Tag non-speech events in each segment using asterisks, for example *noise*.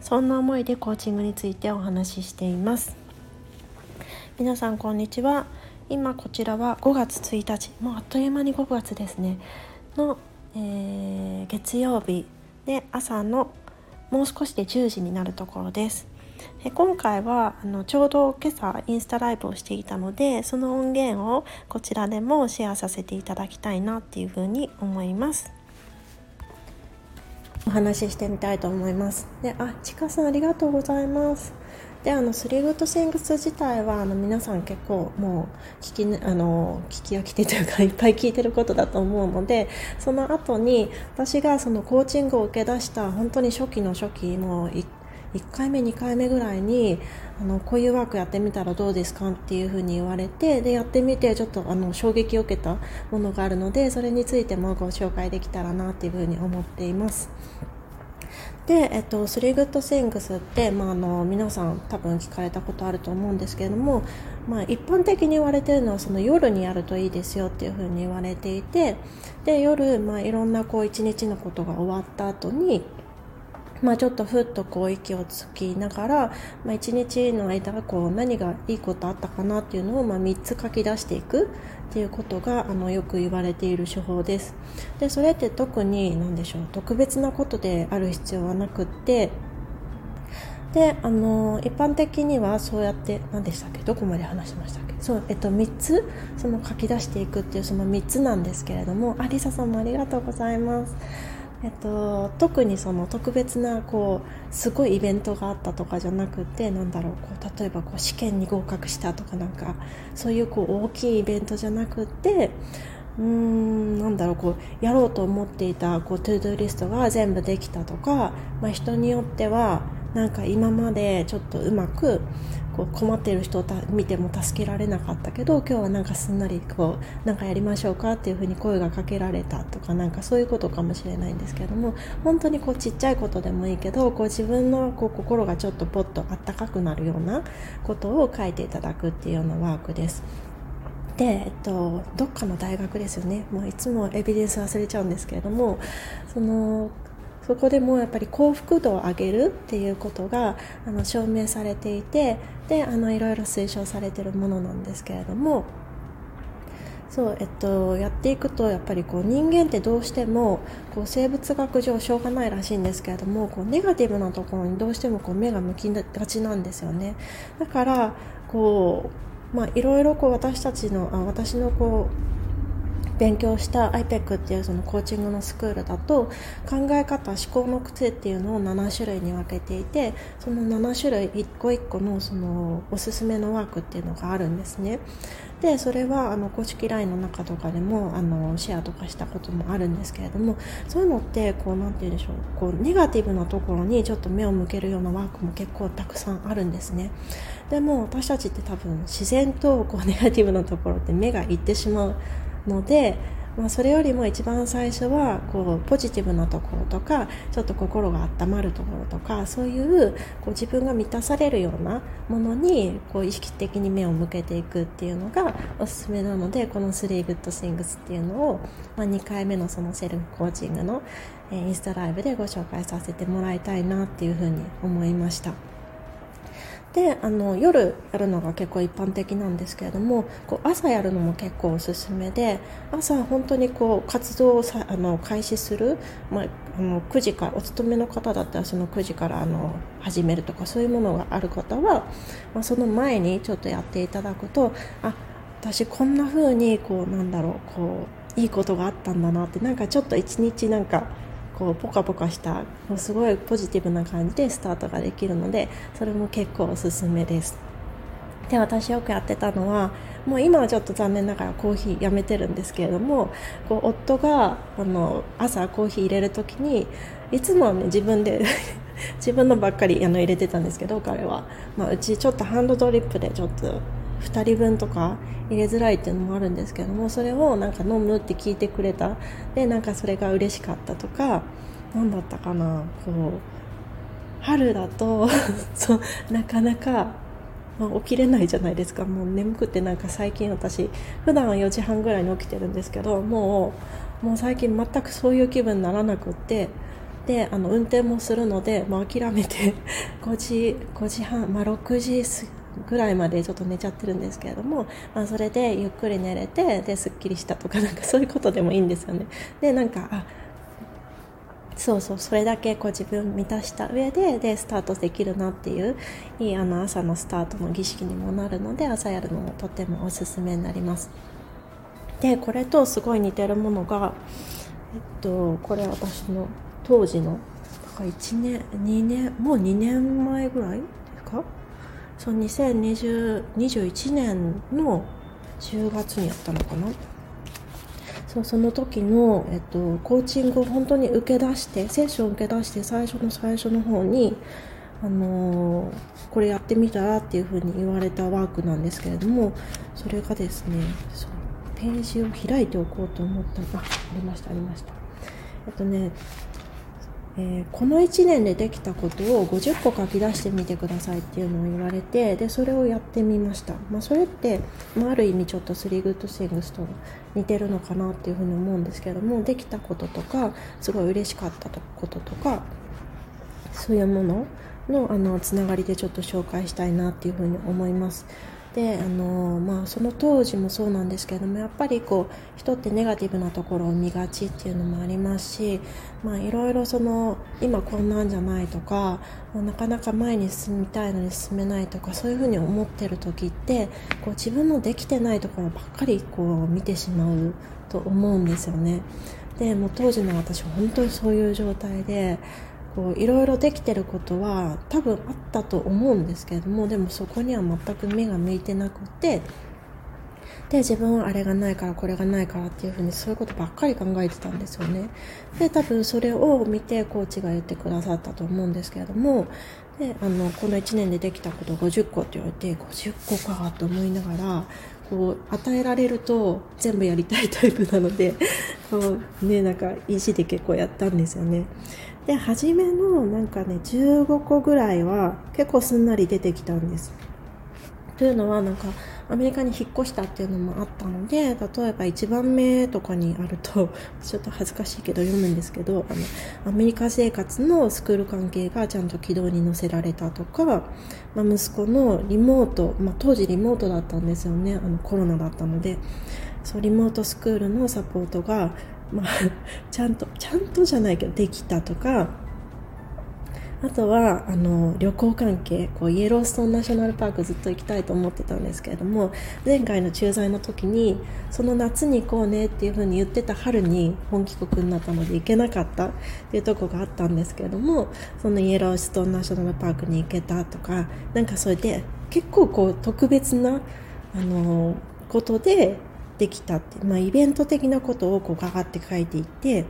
そんな思いでコーチングについてお話ししています。皆さんこんにちは。今こちらは5月1日もうあっという間に5月ですね。の、えー、月曜日で朝のもう少しで10時になるところです。え今回はあのちょうど今朝インスタライブをしていたのでその音源をこちらでもシェアさせていただきたいなっていうふうに思います。お話ししてみたいと思います。であちかさんありがとうございます。であのスリーグッドシングス自体はあの皆さん結構もう聞きあの聞き飽きてというかいっぱい聞いてることだと思うのでその後に私がそのコーチングを受け出した本当に初期の初期もう1 1回目2回目ぐらいにあのこういうワークやってみたらどうですかっていうふうに言われてでやってみてちょっとあの衝撃を受けたものがあるのでそれについてもご紹介できたらなっていうふうに思っています。で、えっと、スリーグッドシングスって、まあ、あの皆さん多分聞かれたことあると思うんですけれども、まあ、一般的に言われてるのはその夜にやるといいですよっていうふうに言われていてで夜、まあ、いろんなこう一日のことが終わった後にまあ、ちょっとふっとこう息をつきながら、まあ、1日の間こう何がいいことあったかなっていうのをまあ3つ書き出していくっていうことがあのよく言われている手法です。でそれって特に何でしょう特別なことである必要はなくってであの一般的にはそうやって何でしたっけどこまで話しましたっけ？そう、えっと、3つその書き出していくっていうその3つなんですけれどもありささんもありがとうございます。えっと、特にその特別なこうすごいイベントがあったとかじゃなくてなんだろうこう例えばこう試験に合格したとかなんかそういうこう大きいイベントじゃなくてうーんなんだろうこうやろうと思っていたこう to-do list が全部できたとか、まあ、人によってはなんか今までちょっとうまくこう困っている人を見ても助けられなかったけど今日はなんかすんなりこうなんかやりましょうかっていうふうに声がかけられたとかなんかそういうことかもしれないんですけども本当にこうちっちゃいことでもいいけどこう自分のこう心がちょっとポッとあったかくなるようなことを書いていただくっていうようなワークです。で、えっと、どっかの大学ですよねもういつもエビデンス忘れちゃうんですけれどもそのそこでもやっぱり幸福度を上げるっていうことがあの証明されていてであのいろいろ推奨されてるものなんですけれどもそうえっと、やっていくとやっぱりこう人間ってどうしてもこう生物学上しょうがないらしいんですけれどもこうネガティブなところにどうしてもこう目が向きがちなんですよね。だからこうまあいろいろこう私たちのあ私のこう勉強した IPEC っていうそのコーチングのスクールだと考え方思考の癖っていうのを7種類に分けていてその7種類一個一個のそのおすすめのワークっていうのがあるんですね。でそれはあの公式 LINE の中とかでもあのシェアとかしたこともあるんですけれどもそういうのってこうなんて言うんでしょうこうネガティブなところにちょっと目を向けるようなワークも結構たくさんあるんですね。でも私たちって多分自然とこう *laughs* ネガティブなところって目がいってしまうので、まあ、それよりも一番最初はこうポジティブなところとかちょっと心が温まるところとかそういうこう自分が満たされるようなものにこう意識的に目を向けていくっていうのがおすすめなのでこの3 Good Things っていうのを、まあ、2回目のそのセルフコーチングのインスタライブでご紹介させてもらいたいなっていうふうに思いました。であの夜やるのが結構一般的なんですけれどもこう朝やるのも結構おすすめで朝本当にこう活動をさあの開始する、まあ、あの9時からお勤めの方だったらその9時からあの始めるとかそういうものがある方は、まあ、その前にちょっとやっていただくとあ私こんな風にこうなんだろうこういいことがあったんだなってなんかちょっと一日なんかこうポカポカしたもうすごいポジティブな感じでスタートができるのでそれも結構おすすめです。で私よくやってたのはもう今はちょっと残念ながらコーヒーやめてるんですけれどもこう夫があの朝コーヒー入れる時にいつもは、ね、自分で *laughs* 自分のばっかりあの入れてたんですけど彼は、まあ、うちちょっとハンドドリップでちょっと2人分とか入れづらいっていうのもあるんですけどもそれをなんか飲むって聞いてくれた。でなんかそれが嬉しかったとか何だったかな。こう春だと *laughs* そうなかなか、まあ、起きれないじゃないですか。もう眠くてなんか最近私普段は4時半ぐらいに起きてるんですけどもうもう最近全くそういう気分にならなくってであの運転もするので、まあ、諦めて *laughs* 5時 ,5 時半、まあ、6時ぐらいまでちょっと寝ちゃってるんですけれども、まあ、それでゆっくり寝れてですっきりしたとかなんかそういうことでもいいんですよね。でなんかあそうそうそれだけこう自分満たした上ででスタートできるなっていういいあの朝のスタートの儀式にもなるので朝やるのもとてもおすすめになりますでこれとすごい似てるものがえっとこれ私の当時のだから1年2年もう2年前ぐらいですか？そう2021年の10月にやったのかな。そうその時の、えっと、コーチングを本当に受け出してセッションを受け出して最初の最初の方に、あのー、これやってみたらっていうふうに言われたワークなんですけれどもそれがですねそうページを開いておこうと思った。あありましたありました。えっとねえー、この1年でできたことを50個書き出してみてくださいっていうのを言われてでそれをやってみました、まあ、それって、まあ、ある意味ちょっと3グッドシングスと似てるのかなっていうふうに思うんですけどもできたこととかすごい嬉しかったこととかそういうもののあのつながりでちょっと紹介したいなっていうふうに思います。であの、まあ、その当時もそうなんですけどもやっぱりこう人ってネガティブなところを見がちっていうのもありますし、いろいろその今こんなんじゃないとかなかなか前に進みたいのに進めないとかそういうふうに思ってる時ってこう自分のできてないところばっかりこう見てしまうと思うんですよね。でも当時の私本当にそういう状態でこういろいろできてることは多分あったと思うんですけれどもでもそこには全く目が向いてなくてで自分はあれがないからこれがないからっていうふうにそういうことばっかり考えてたんですよね。で多分それを見てコーチが言ってくださったと思うんですけれどもであのこの1年でできたこと50個って言われて50個かと思いながらこう与えられると全部やりたいタイプなのでこうねなんか意地で結構やったんですよね。で初めのなんかね15個ぐらいは結構すんなり出てきたんです。というのはなんかアメリカに引っ越したっていうのもあったので例えば1番目とかにあると *laughs* ちょっと恥ずかしいけど読むんですけどあのアメリカ生活のスクール関係がちゃんと軌道に乗せられたとか、まあ、息子のリモート、まあ、当時リモートだったんですよね。あのコロナだったので。そうリモートスクールのサポートがまあ、*laughs* ちゃんとちゃんとじゃないけどできたとかあとはあの旅行関係こうイエローストーンナショナルパークずっと行きたいと思ってたんですけれども前回の駐在の時にその夏に行こうねっていうふうに言ってた春に本帰国になったので行けなかったっていうとこがあったんですけれどもそのイエローストーンナショナルパークに行けたとかなんかそれで結構こう特別なあのことでできたって、まあ、イベント的なことをこうガガって書いていって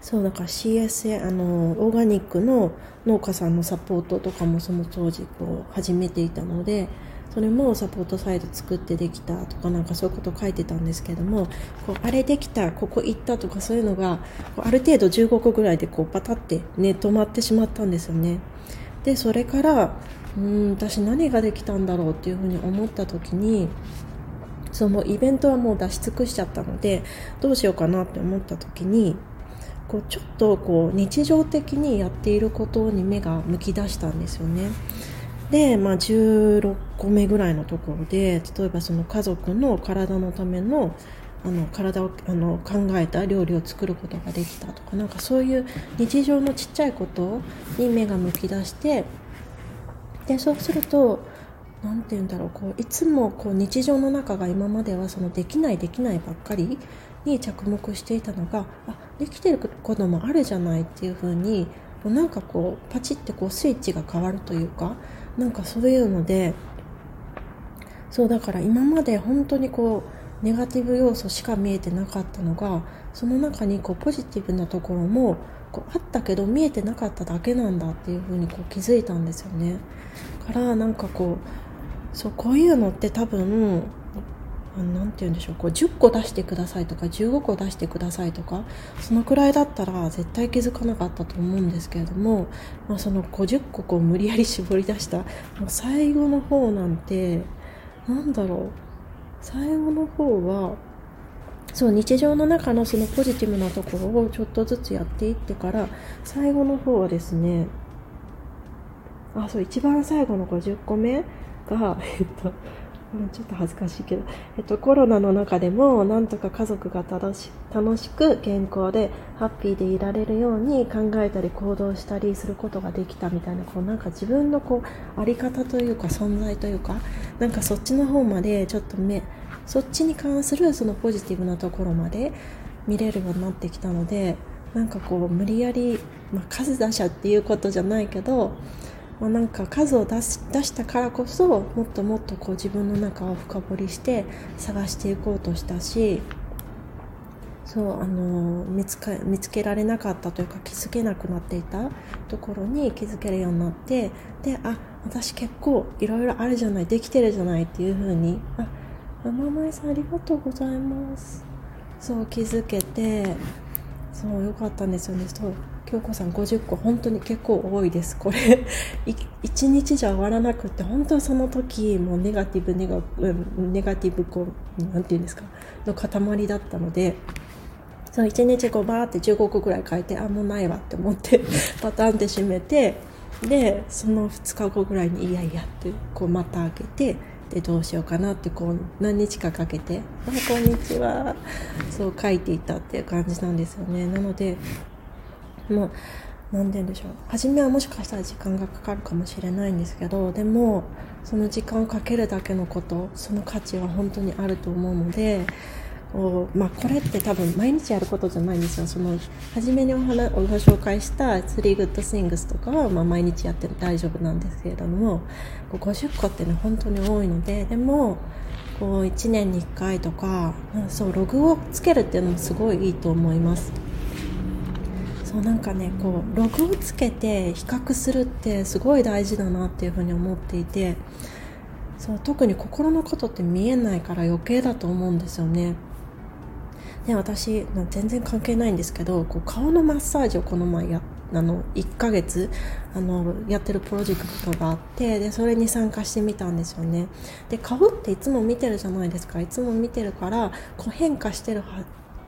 そうだか CSA あのオーガニックの農家さんのサポートとかもその当時こう始めていたのでそれもサポートサイト作ってできたとかなんかそういうこと書いてたんですけどもこうあれできたここ行ったとかそういうのがある程度15個ぐらいでこうパタってね止まってしまったんですよね。でそれからうん私何ができたんだろうっていうふうに思った時にそのイベントはもう出し尽くしちゃったのでどうしようかなって思った時にこうちょっとこう日常的にやっていることに目が向き出したんですよね。で、まあ、16個目ぐらいのところで例えばその家族の体のためのあの体をあの考えた料理を作ることができたとかなんかそういう日常のちっちゃいことに目が向き出してでそうすると何て言うんだろうこういつもこう日常の中が今まではそのできないできないばっかりに着目していたのがあできてることもあるじゃないっていう風になんかこうパチってこうスイッチが変わるというかなんかそういうのでそうだから今まで本当にこうネガティブ要素しか見えてなかったのがその中にこうポジティブなところもこうあったけど見えてなかっただけなんだっていうふうにこう気づいたんですよね。からなんかこうそうこういうのって多分何て言うんでしょうこう10個出してくださいとか15個出してくださいとかそのくらいだったら絶対気づかなかったと思うんですけれども、まあ、その50個こう無理やり絞り出したもう最後の方なんてなんだろう最後の方はそう日常の中のそのポジティブなところをちょっとずつやっていってから最後の方はですねあそう一番最後の50個目が *laughs* えっとちょっと恥ずかしいけど、えっと、コロナの中でもなんとか家族が楽し楽しく健康でハッピーでいられるように考えたり行動したりすることができたみたいなこうなんか自分のこうあり方というか存在というかなんかそっちの方までちょっと目そっちに関するそのポジティブなところまで見れるようになってきたのでなんかこう無理やり、まあ、数出しゃっていうことじゃないけどまあ、なんか数を出し出したからこそもっともっとこう自分の中を深掘りして探していこうとしたしそうあの見つか見つけられなかったというか気づけなくなっていたところに気づけるようになってであ私結構いろいろあるじゃないできてるじゃないっていうふうにあママさんありがとうございます。そう気づけてそうよかったんですよね。そう京子さん50個本当に結構多いです。これ1日じゃ終わらなくって本当にその時もうネガティブネガネガティブこうなんていうんですかの塊だったのでその1日こうバーって15個ぐらい書いてあもうないわって思ってパターンって閉めてでその2日後ぐらいにいやいやってこうまた開けてでどうしようかなってこう何日かかけて「あこんにちは」そう書いていたっていう感じなんですよね。なのでもう何て言うんでしょう初めはもしかしたら時間がかかるかもしれないんですけどでもその時間をかけるだけのことその価値は本当にあると思うのでこう、まあ、これって多分毎日やることじゃないんですよその初めにお話ご紹介した「3 Good Things」とかは、まあ、毎日やって大丈夫なんですけれども50個ってね本当に多いのででもこう1年に1回とかそうログをつけるっていうのもすごいいいと思います。そうなんかねこうログをつけて比較するってすごい大事だなっていうふうに思っていてそう特に心のことって見えないから余計だと思うんですよね。で私全然関係ないんですけどこう顔のマッサージをこの前やあの1ヶ月あのやってるプロジェクトがあってでそれに参加してみたんですよねで顔っていつも見てるじゃないですかいつも見てるからこう変化してる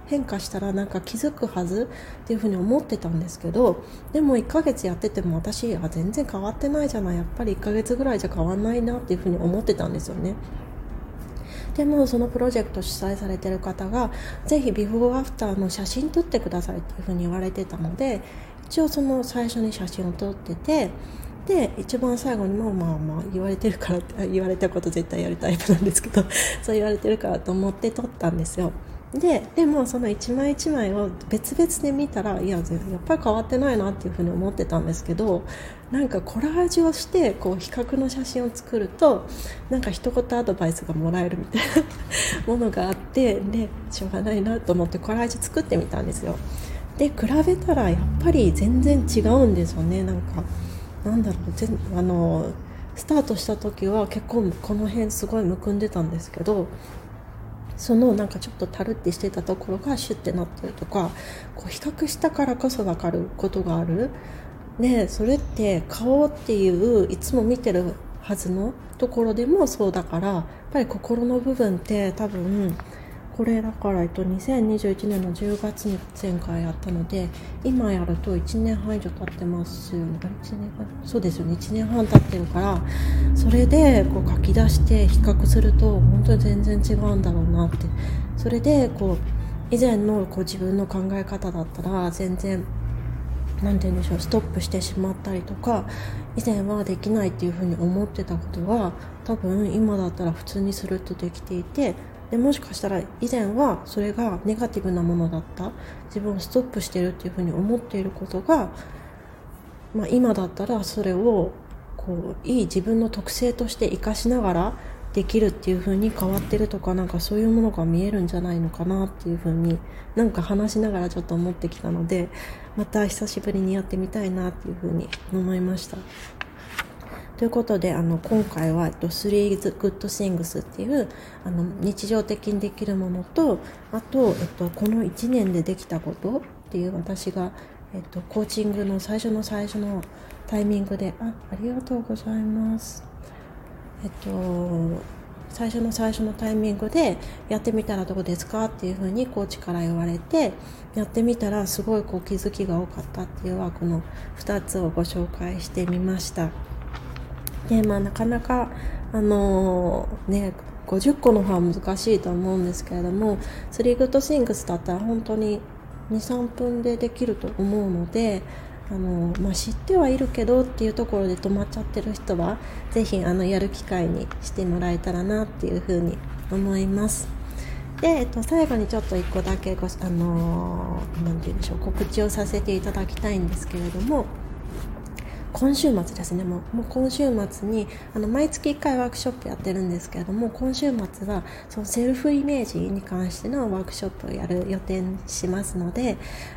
変化したらなんか気づくはずっていうふうに思ってたんですけどでも1ヶ月やってても私あ全然変わってないじゃないやっぱり1ヶ月ぐらいじゃ変わんないなっていうふうに思ってたんですよね。でもそのプロジェクト主催されてる方がぜひビフォーアフターの写真撮ってくださいっていうふうに言われてたので一応その最初に写真を撮っててで一番最後にもまあまあ言われてるから言われたこと絶対やるタイプなんですけどそう言われてるからと思って撮ったんですよ。ででもその一枚一枚を別々で見たらいややっぱり変わってないなっていうふうに思ってたんですけどなんかコラージュをしてこう比較の写真を作るとなんか一言アドバイスがもらえるみたいな *laughs* ものがあってでしょうがないなと思ってコラージュ作ってみたんですよ。で比べたらやっぱり全然違うんですよね。なんかなんだろうあのスタートした時は結構この辺すごいむくんでたんですけどそのなんかちょっとたるってしてたところがシュッてなってるとかこう比較したからこそ分かることがある。でそれって顔っていういつも見てるはずのところでもそうだからやっぱり心の部分って多分これだから、えっと、2021年の10月に前回やったので今やると1年半以上経ってますよね。1年半？そうですよね。1年半経ってるからそれでこう書き出して比較すると本当に全然違うんだろうなって。それでこう以前のこう自分の考え方だったら全然何て言うんでしょうストップしてしまったりとか以前はできないっていうふうに思ってたことは多分今だったら普通にスルッとできていてでもしかしたら以前はそれがネガティブなものだった自分をストップしてるっていうふうに思っていることが、まあ、今だったらそれをこういい自分の特性として生かしながらできるっていう風に変わってるとかなんかそういうものが見えるんじゃないのかなっていう風になんか話しながらちょっと思ってきたのでまた久しぶりにやってみたいなっていう風に思いました。ということであの今回は「3 Good Things」っていうあの日常的にできるものとあと、えっと、この1年でできたことっていう私が、えっと、コーチングの最初の最初のタイミングであありがとうございますえっと最初の最初のタイミングでやってみたらどうですか？っていうふうにコーチから言われてやってみたらすごいこう気づきが多かったっていうのはこの2つをご紹介してみました。でまあなかなかあのー、ね50個の方は難しいと思うんですけれども3 Good Things だったら本当に23分でできると思うのであの、まあ、知ってはいるけどっていうところで止まっちゃってる人は是非あのやる機会にしてもらえたらなっていうふうに思います。で、えっと、最後にちょっと1個だけ、あのー、て言うんでしょう告知をさせていただきたいんですけれども今週末ですねもうもう今週末にあの毎月1回ワークショップやってるんですけれども今週末はそのセルフイメージに関してのワークショップをやる予定しますので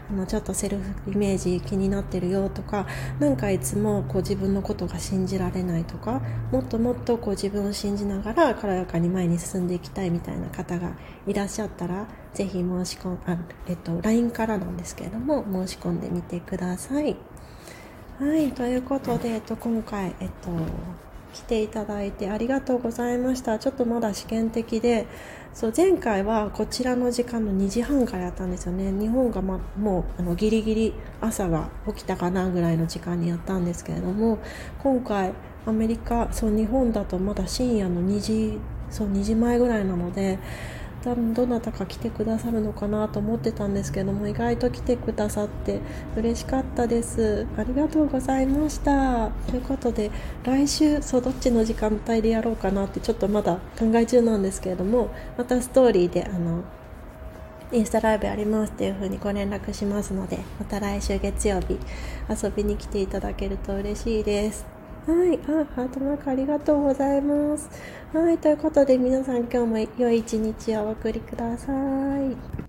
あのちょっとセルフイメージ気になってるよとかなんかいつもこう自分のことが信じられないとかもっともっとこう自分を信じながら軽やかに前に進んでいきたいみたいな方がいらっしゃったらぜひ申し込ん、えっと、LINE からなんですけれども申し込んでみてください。はい、ということで、えっと、今回、えっと、来ていただいてありがとうございました。ちょっとまだ試験的で、そう前回はこちらの時間の2時半からやったんですよね。日本が、ま、もうあのギリギリ朝が起きたかなぐらいの時間にやったんですけれども、今回アメリカ、そう日本だとまだ深夜の2時、そう2時前ぐらいなので、多分どなたか来てくださるのかなと思ってたんですけども意外と来てくださって嬉しかったです。ありがとうございました。ということで来週そうどっちの時間帯でやろうかなってちょっとまだ考え中なんですけれどもまたストーリーであのインスタライブありますっていう風にご連絡しますのでまた来週月曜日遊びに来ていただけると嬉しいです。はい。あ、ハートマークありがとうございます。はい。ということで皆さん今日も良い一日をお送りください。